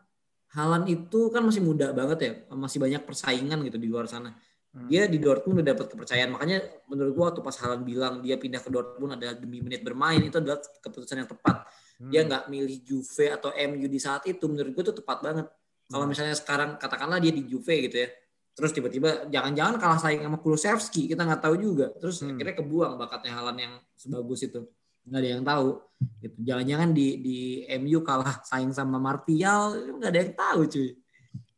Speaker 3: Halan itu kan masih muda banget ya, masih banyak persaingan gitu di luar sana.
Speaker 1: Hmm.
Speaker 3: Dia di Dortmund udah dapat kepercayaan. Makanya menurut gua waktu pas Halan bilang dia pindah ke Dortmund adalah demi menit bermain itu adalah keputusan yang tepat.
Speaker 1: Hmm.
Speaker 3: Dia nggak milih Juve atau MU di saat itu menurut gua itu tepat banget. Kalau
Speaker 1: Hmm.
Speaker 3: misalnya sekarang katakanlah dia di Juve gitu ya. Terus tiba-tiba jangan-jangan kalah saing sama Kulusevski, kita nggak tahu juga. Terus
Speaker 1: Hmm.
Speaker 3: akhirnya kebuang bakatnya Halan yang sebagus itu. Nggak ada yang tahu. Gitu. Jangan-jangan di di MU kalah saing sama Martial, nggak ada yang tahu cuy.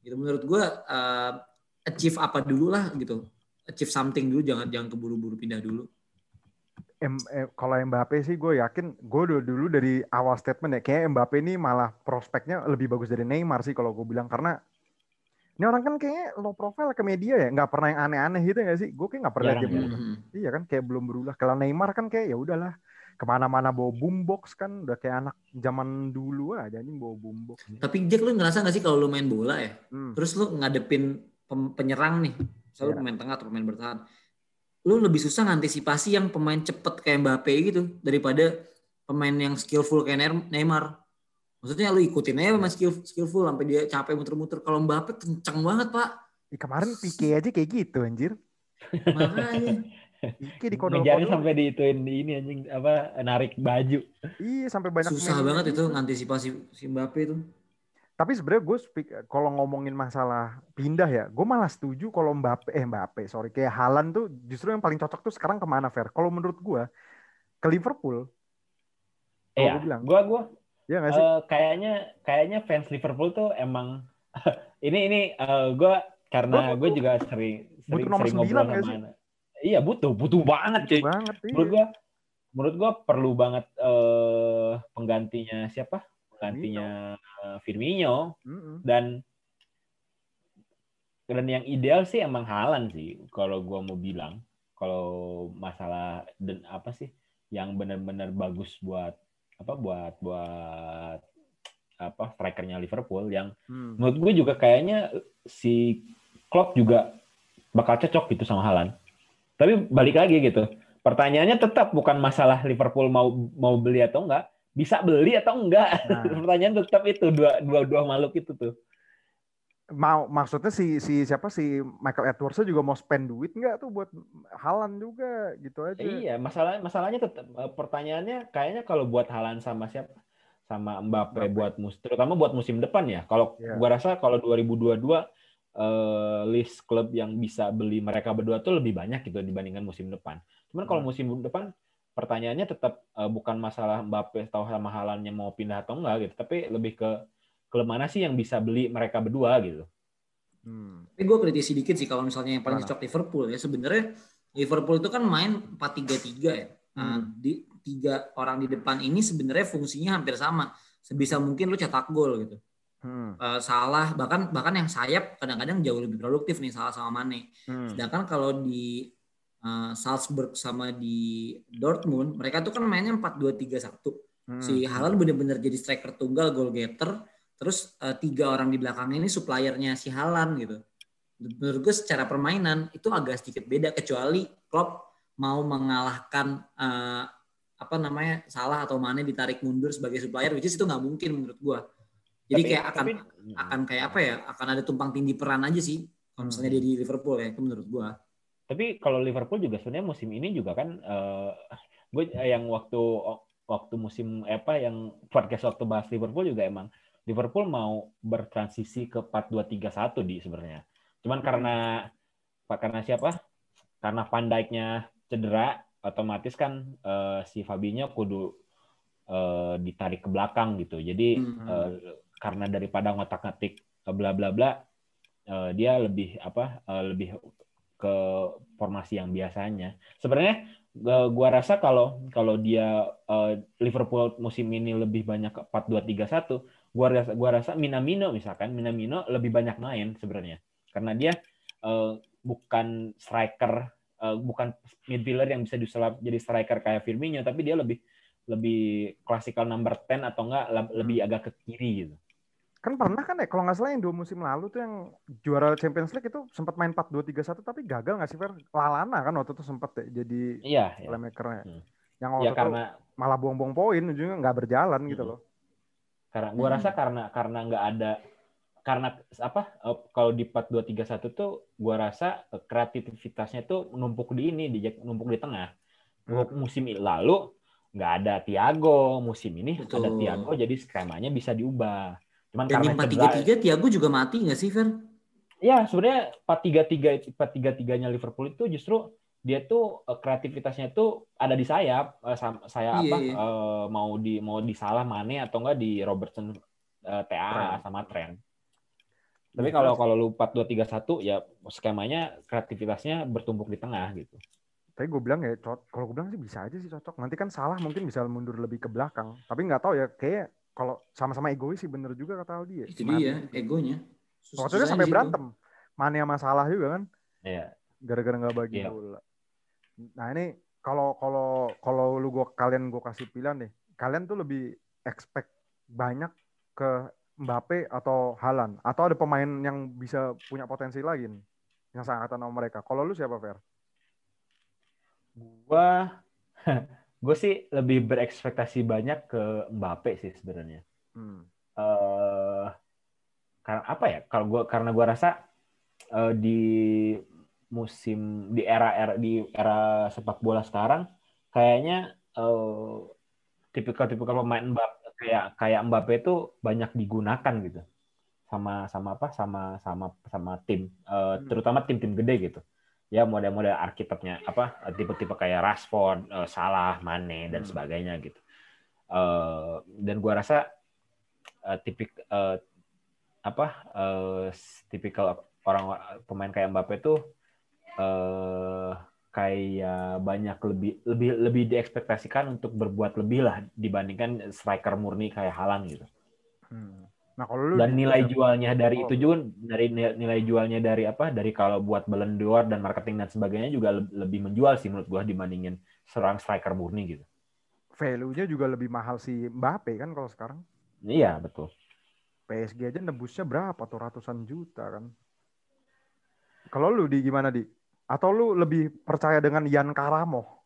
Speaker 3: Gitu menurut gua eh, achieve apa dulu lah gitu. Achieve something dulu, jangan jangan keburu-buru pindah dulu.
Speaker 1: M- eh, kalau Mbappe sih gue yakin gue dulu, dulu dari awal statement ya kayak Mbappe ini malah prospeknya lebih bagus dari Neymar sih kalau gue bilang karena ini orang kan kayaknya low profile ke media ya nggak pernah yang aneh-aneh gitu ya sih gue kayak nggak pernah dia.
Speaker 3: Mhm.
Speaker 1: iya kan kayak belum berubah kalau Neymar kan kayak ya udahlah ke mana-mana bawa boombox kan udah kayak anak zaman dulu aja nih bawa boombox
Speaker 3: Tapi Jack lu ngerasa nggak sih kalau lu main bola ya,
Speaker 1: hmm.
Speaker 3: terus lu ngadepin penyerang nih, selalu
Speaker 1: Iya.
Speaker 3: pemain tengah atau pemain bertahan, lu lebih susah ngantisipasi yang pemain cepet kayak Mbappe gitu daripada pemain yang skillful kayak Neym- Neymar. Maksudnya lu ikutin aja pemain skill skillful sampai dia capek muter-muter. Kalau Mbappe kenceng banget pak,
Speaker 1: Ih, kemarin Pique aja kayak gitu anjir
Speaker 3: makanya.
Speaker 1: Pique di
Speaker 2: Ngejarin
Speaker 1: kodol
Speaker 2: sampai diituin di ini anjing apa narik baju.
Speaker 1: iya sampai banyak
Speaker 3: Susah
Speaker 1: main-
Speaker 3: banget itu ngantisipasi si Mbappe itu.
Speaker 1: Tapi sebenarnya gue kalau ngomongin masalah pindah ya, gue malah setuju kalau Mbappe eh Mbappe sorry kayak Halan tuh justru yang paling cocok tuh sekarang ke mana Fer? Kalau menurut gue ke Liverpool,
Speaker 2: Iya,
Speaker 1: gua bilang.
Speaker 2: gua gua
Speaker 1: ya nggak sih?
Speaker 2: eh, kayaknya kayaknya fans Liverpool tuh emang ini ini eh, gua karena gue juga sering sering,
Speaker 1: butuh nomor
Speaker 2: sering ngobrol sama
Speaker 1: sih?
Speaker 2: anak. Iya butuh butuh banget cuy.
Speaker 1: banget iya.
Speaker 2: Menurut gua menurut gua perlu banget eh, penggantinya siapa? Penggantinya eh, Firmino
Speaker 1: Mm-mm.
Speaker 2: dan dan yang ideal sih emang Halan sih kalau gua mau bilang kalau masalah dan apa sih yang benar-benar bagus buat apa buat buat apa strikernya Liverpool yang
Speaker 1: Hmm.
Speaker 2: menurut gue juga kayaknya si Klopp juga bakal cocok gitu sama Halan. Tapi balik lagi gitu. Pertanyaannya tetap bukan masalah Liverpool mau mau beli atau enggak, bisa beli atau enggak.
Speaker 1: Nah.
Speaker 2: Pertanyaan tetap itu dua dua dua makhluk itu tuh.
Speaker 1: Mau maksudnya si si siapa si Michael Edwards juga mau spend duit nggak tuh buat Halan juga gitu aja.
Speaker 2: Iya, masalah masalahnya tetap eh, pertanyaannya kayaknya kalau buat Halan sama siapa? Sama Mbappe,
Speaker 1: Mbappe.
Speaker 2: buat mus terutama buat musim depan ya. Kalau
Speaker 1: Iya.
Speaker 2: gua rasa kalau 2022 eh, list klub yang bisa beli mereka berdua tuh lebih banyak gitu dibandingkan musim depan. Cuman kalau
Speaker 1: Hmm.
Speaker 2: musim depan pertanyaannya tetap eh, bukan masalah Mbappe atau sama Halannya mau pindah atau enggak gitu, tapi lebih ke klub mana sih yang bisa beli mereka berdua gitu.
Speaker 1: Hmm.
Speaker 3: Tapi gue kritisi dikit sih kalau misalnya yang paling cocok Liverpool ya. Sebenarnya Liverpool itu kan main 4-3-3 ya. Nah,
Speaker 1: Hmm.
Speaker 3: di tiga orang di depan ini sebenarnya fungsinya hampir sama. Sebisa mungkin lu cetak gol gitu.
Speaker 1: Hmm.
Speaker 3: Eh, salah bahkan bahkan yang sayap kadang-kadang jauh lebih produktif nih salah sama Mane.
Speaker 1: Hmm.
Speaker 3: Sedangkan kalau di eh, Salzburg sama di Dortmund mereka tuh kan mainnya 4-2-3-1.
Speaker 1: Hmm.
Speaker 3: Si Haaland bener-bener jadi striker tunggal, goal getter. Terus eh, tiga orang di belakangnya ini suppliernya si Haaland gitu. Menurut gue secara permainan itu agak sedikit beda kecuali Klopp mau mengalahkan eh, apa namanya salah atau Mane ditarik mundur sebagai supplier, which is itu nggak mungkin menurut gue. Jadi
Speaker 2: Tapi-
Speaker 3: kayak akan
Speaker 2: tapi-
Speaker 3: akan kayak apa ya? Akan ada tumpang tindih peran aja sih. Kalau misalnya dia di Liverpool ya, itu menurut gue.
Speaker 2: Tapi kalau Liverpool juga sebenarnya musim ini juga kan eh gue yang waktu waktu musim apa yang podcast waktu bahas Liverpool juga emang Liverpool mau bertransisi ke 4-2-3-1 di sebenarnya. Cuman karena Pak karena siapa? Karena Van Dijk-nya cedera, otomatis kan eh, si Fabinho kudu eh, ditarik ke belakang gitu. Jadi
Speaker 3: Hmm.
Speaker 2: eh, karena daripada ngotak-ngatik bla bla bla eh, dia lebih apa eh, lebih ke formasi yang biasanya. Sebenarnya gua rasa kalau kalau dia eh, Liverpool musim ini lebih banyak ke 4-2-3-1, gua rasa gua rasa Minamino misalkan Minamino lebih banyak main sebenarnya. Karena dia eh, bukan striker eh, bukan midfielder yang bisa disulap jadi striker kayak Firmino, tapi dia lebih lebih klasikal number 10 atau enggak le- lebih agak ke kiri gitu.
Speaker 1: Kan pernah kan ya kalau nggak salah yang dua musim lalu tuh yang juara Champions League itu sempat main 4-2-3-1 tapi gagal nggak sih Fer? Lalana kan waktu itu sempat ya, jadi
Speaker 2: Iya, ya.
Speaker 1: playmakernya.
Speaker 2: Hmm.
Speaker 1: Yang waktu
Speaker 2: Ya
Speaker 1: itu
Speaker 2: karena
Speaker 1: malah buang-buang poin ujungnya nggak berjalan gitu
Speaker 2: Hmm.
Speaker 1: loh.
Speaker 2: Karena gua
Speaker 3: Hmm.
Speaker 2: rasa karena karena nggak ada karena apa eh, kalau di 4-2-3-1 tuh gua rasa eh, kreativitasnya tuh numpuk di ini di numpuk di tengah.
Speaker 1: Hmm.
Speaker 2: Musim lalu nggak ada Thiago, musim ini
Speaker 3: Betul.
Speaker 2: ada Thiago jadi skemanya bisa diubah. Cuman
Speaker 3: Dan
Speaker 2: karena cedera,
Speaker 3: 4-3-3 Thiago juga mati nggak sih, Fer?
Speaker 2: ya sebenarnya 4-3-3 4-3-3-nya Liverpool itu justru dia tuh eh, kreativitasnya tuh ada di sayap Eh, saya
Speaker 3: Iya,
Speaker 2: apa
Speaker 3: iya.
Speaker 2: eh, mau di mau di salah Mane atau enggak di Robertson eh, TA sama Trent. Tapi
Speaker 1: Iya,
Speaker 2: kalau kalau lu 4-2-3-1 ya skemanya kreativitasnya bertumpuk di tengah gitu.
Speaker 1: Tapi gue bilang ya, kalau gue bilang sih bisa aja sih cocok. Nanti kan salah mungkin bisa mundur lebih ke belakang. Tapi nggak tahu ya, kayak kalau sama-sama egois sih bener juga kata Aldi ya.
Speaker 3: Itu
Speaker 1: Mane
Speaker 3: dia, egonya.
Speaker 1: Waktu itu sampai berantem. Mane sama salah juga kan,
Speaker 2: Iya.
Speaker 1: gara-gara nggak bagi
Speaker 2: Iya.
Speaker 1: bola. Nah ini kalau kalau kalau lu gua kalian gue kasih pilihan deh, kalian tuh lebih expect banyak ke Mbappe atau Halan atau ada pemain yang bisa punya potensi lagi nih yang seangkatan sama mereka. Kalau lu siapa Fer?
Speaker 2: Gua gue sih lebih berekspektasi banyak ke Mbappe sih sebenarnya.
Speaker 1: Hmm.
Speaker 2: eh karena apa ya? Kalau gua karena gua rasa eh, di musim di era era di era sepak bola sekarang kayaknya eh, tipikal-tipikal pemain Mbappe kayak kayak Mbappe itu banyak digunakan gitu. Sama sama apa? Sama sama sama tim eh, terutama tim-tim gede gitu. Ya model-model arsiteknya apa tipe-tipe kayak Rashford, eh, Salah, Mane dan
Speaker 1: Hmm.
Speaker 2: sebagainya gitu. Eh, dan gua rasa eh, tipik eh, apa eh, tipikal orang pemain kayak Mbappe itu eh kayak banyak lebih lebih lebih diekspektasikan untuk berbuat lebih lah dibandingkan striker murni kayak Halan gitu.
Speaker 1: Hmm. Nah, kalau lu
Speaker 2: Dan nilai jualnya dari
Speaker 1: Oh.
Speaker 2: itu juga dari nilai jualnya dari apa? Dari kalau buat Ballon d'Or dan marketing dan sebagainya juga le- lebih menjual sih menurut gua dibandingin seorang striker murni gitu.
Speaker 1: value-nya juga lebih mahal si Mbappe kan kalau sekarang.
Speaker 2: Iya, betul.
Speaker 1: PSG aja nebusnya berapa tuh ratusan juta kan. Kalau lu di gimana di? Atau lu lebih percaya dengan Yan Karamo?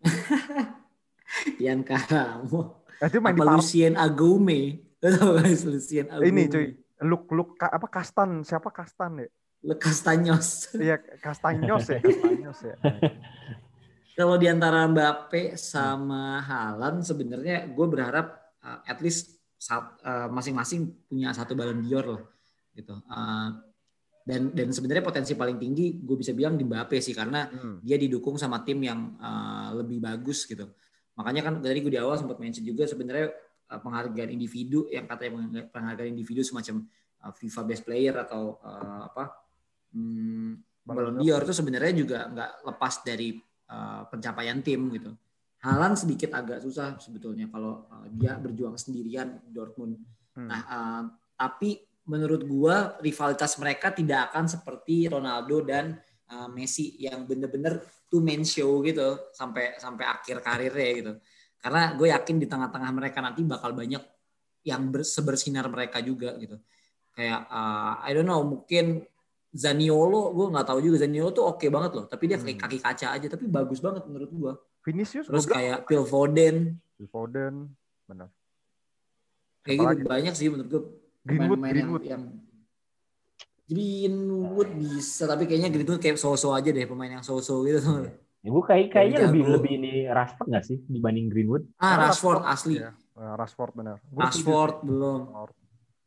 Speaker 3: Ian Karamo.
Speaker 1: Eh, itu main di
Speaker 3: Apa
Speaker 1: Par-
Speaker 3: Lucien gak Lucien Agoume?
Speaker 1: ini cuy. Luk Luk Ka- apa Kastan? Siapa Kastan ya?
Speaker 3: Le Castanyos.
Speaker 1: Iya, Kastanyos ya, Kastanyos ya.
Speaker 3: Kalau di antara Mbappe sama Haaland sebenarnya gue berharap uh, at least sat- uh, masing-masing punya satu Ballon d'Or lah gitu. Uh, dan dan sebenarnya potensi paling tinggi gue bisa bilang di Mbappe sih karena
Speaker 1: Hmm.
Speaker 3: dia didukung sama tim yang uh, lebih bagus gitu. Makanya kan tadi gue di awal sempat mention juga sebenarnya uh, penghargaan individu yang katanya pengharga- penghargaan individu semacam uh, FIFA Best Player atau uh, apa hmm, Ballon d'Or itu sebenarnya juga nggak lepas dari uh, pencapaian tim gitu. Halan sedikit agak susah sebetulnya kalau uh, dia berjuang sendirian di Dortmund.
Speaker 1: Hmm.
Speaker 3: Nah, uh, tapi menurut gua rivalitas mereka tidak akan seperti Ronaldo dan uh, Messi yang bener-bener two man show gitu sampai sampai akhir karirnya gitu. Karena gue yakin di tengah-tengah mereka nanti bakal banyak yang ber- sebersinar mereka juga gitu. Kayak uh, I don't know mungkin Zaniolo gue nggak tahu juga Zaniolo tuh oke banget loh, tapi dia kayak
Speaker 1: Hmm.
Speaker 3: kaki kaca aja tapi bagus banget menurut gua.
Speaker 1: Vinicius
Speaker 3: Terus kayak Phil Foden
Speaker 1: Phil Foden, benar.
Speaker 3: kayak gitu banyak sih menurut gua
Speaker 1: Greenwood,
Speaker 3: yang,
Speaker 1: Greenwood.
Speaker 3: yang Greenwood bisa tapi kayaknya Greenwood kayak so-so aja deh pemain yang so-so gitu.
Speaker 2: Ya, gue kayak kayaknya
Speaker 3: Yang
Speaker 2: lebih
Speaker 3: jago.
Speaker 2: lebih ini Rashford nggak sih dibanding Greenwood?
Speaker 3: Ah, Rashford
Speaker 1: Rashford,
Speaker 3: asli.
Speaker 1: iya. Eh, Rashford benar. Gua
Speaker 3: Rashford
Speaker 1: sih.
Speaker 3: belum.
Speaker 1: Rashford.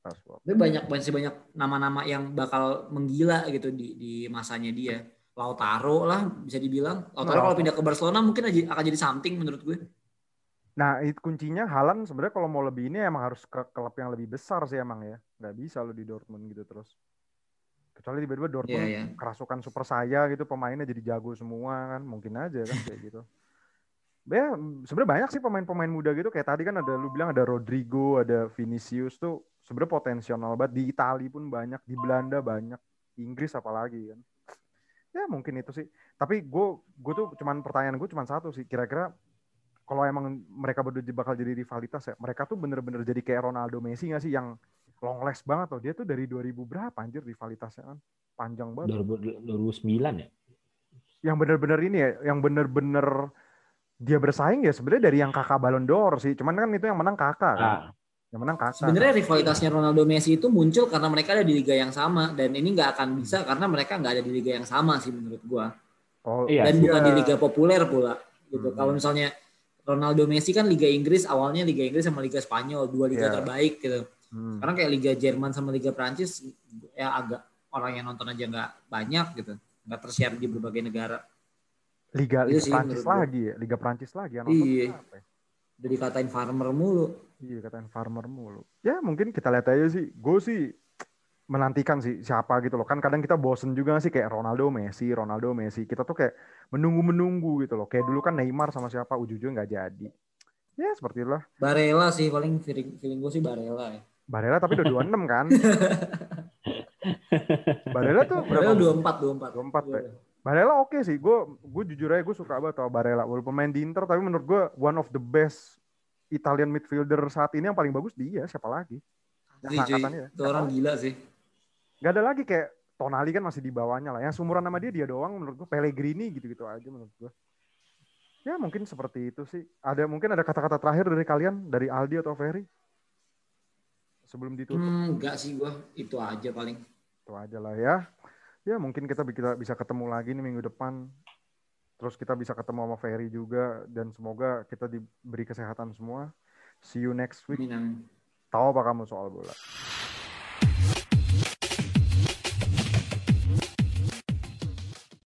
Speaker 1: Rashford.
Speaker 3: Tapi banyak masih banyak nama-nama yang bakal menggila gitu di di masanya dia. Lautaro lah bisa dibilang. Lautaro kalau
Speaker 1: Lautaro.
Speaker 3: pindah ke Barcelona mungkin aja- akan jadi something menurut gue.
Speaker 1: Nah, itu kuncinya Halan sebenarnya kalau mau lebih ini emang harus ke klub yang lebih besar sih emang ya. Nggak bisa lo di Dortmund gitu terus. Kecuali tiba-tiba Dortmund
Speaker 3: Iya, iya.
Speaker 1: kerasukan super saya gitu pemainnya jadi jago semua kan mungkin aja kan kayak gitu. Ya sebenarnya banyak sih pemain-pemain muda gitu kayak tadi kan ada lu bilang ada Rodrigo, ada Vinicius tuh sebenarnya potensial banget di Italia pun banyak, di Belanda banyak, Inggris apalagi kan. Ya mungkin itu sih. Tapi gue gue tuh cuman pertanyaan gue cuman satu sih kira-kira kalau emang mereka berdua bakal jadi rivalitas ya, mereka tuh bener-bener jadi kayak Ronaldo Messi gak sih yang long last banget loh. Dia tuh dari 2000 berapa anjir rivalitasnya kan. Panjang banget.
Speaker 2: 2000 2009 ya?
Speaker 1: Yang bener-bener ini ya, yang bener-bener dia bersaing ya sebenarnya dari yang kakak Ballon d'Or sih. Cuman kan itu yang menang kakak kan.
Speaker 2: Ah,
Speaker 1: Yang menang kakak.
Speaker 3: Sebenarnya rivalitasnya Ronaldo Messi itu muncul karena mereka ada di liga yang sama dan ini nggak akan bisa karena mereka nggak ada di liga yang sama sih menurut gua.
Speaker 1: oh,
Speaker 2: Iya.
Speaker 3: Dan bukan
Speaker 1: iya.
Speaker 3: di liga populer pula gitu.
Speaker 1: Hmm.
Speaker 3: Kalau misalnya Ronaldo Messi kan Liga Inggris awalnya Liga Inggris sama Liga Spanyol dua liga
Speaker 1: Iya.
Speaker 3: terbaik gitu.
Speaker 1: Hmm.
Speaker 3: Sekarang kayak Liga Jerman sama Liga Prancis ya agak orang yang nonton aja nggak banyak gitu. Nggak tersiar di berbagai negara.
Speaker 1: Liga Liga
Speaker 3: sih
Speaker 1: Prancis lagi ya, Liga Prancis lagi yang nonton
Speaker 3: Iya.
Speaker 1: ya?
Speaker 3: Udah dikatain farmer mulu.
Speaker 1: Iya katain farmer mulu. Ya mungkin kita lihat aja sih. Gue sih menantikan sih siapa gitu loh. Kan kadang kita bosen juga sih kayak Ronaldo, Messi, Ronaldo, Messi. Kita tuh kayak menunggu-menunggu gitu loh. Kayak dulu kan Neymar sama siapa ujung-ujungnya nggak jadi. Ya seperti itulah.
Speaker 3: Barella sih paling feeling, feeling gue sih Barella ya.
Speaker 1: Barella tapi udah 26 kan. Barella tuh
Speaker 3: Barella
Speaker 1: berapa?
Speaker 3: 24 24.
Speaker 1: 24 ya. Barella oke sih. Gue gue jujur aja gue suka banget sama Barella. Walaupun main di Inter tapi menurut gue one of the best Italian midfielder saat ini yang paling bagus dia. Siapa lagi? Ya.
Speaker 3: Itu orang gila sih.
Speaker 1: Gak ada lagi kayak Tonali kan masih di bawahnya lah. Yang seumuran sama dia dia doang menurut gue. Pellegrini gitu-gitu aja menurut gue. Ya mungkin seperti itu sih. Ada mungkin ada kata-kata terakhir dari kalian dari Aldi atau Ferry sebelum ditutup.
Speaker 3: Hmm, enggak sih gua. Itu aja paling.
Speaker 1: Itu aja lah ya. Ya mungkin kita bisa bisa ketemu lagi nih minggu depan. Terus kita bisa ketemu sama Ferry juga dan semoga kita diberi kesehatan semua. See you next week.
Speaker 3: Amin.
Speaker 1: Tahu apa kamu soal bola?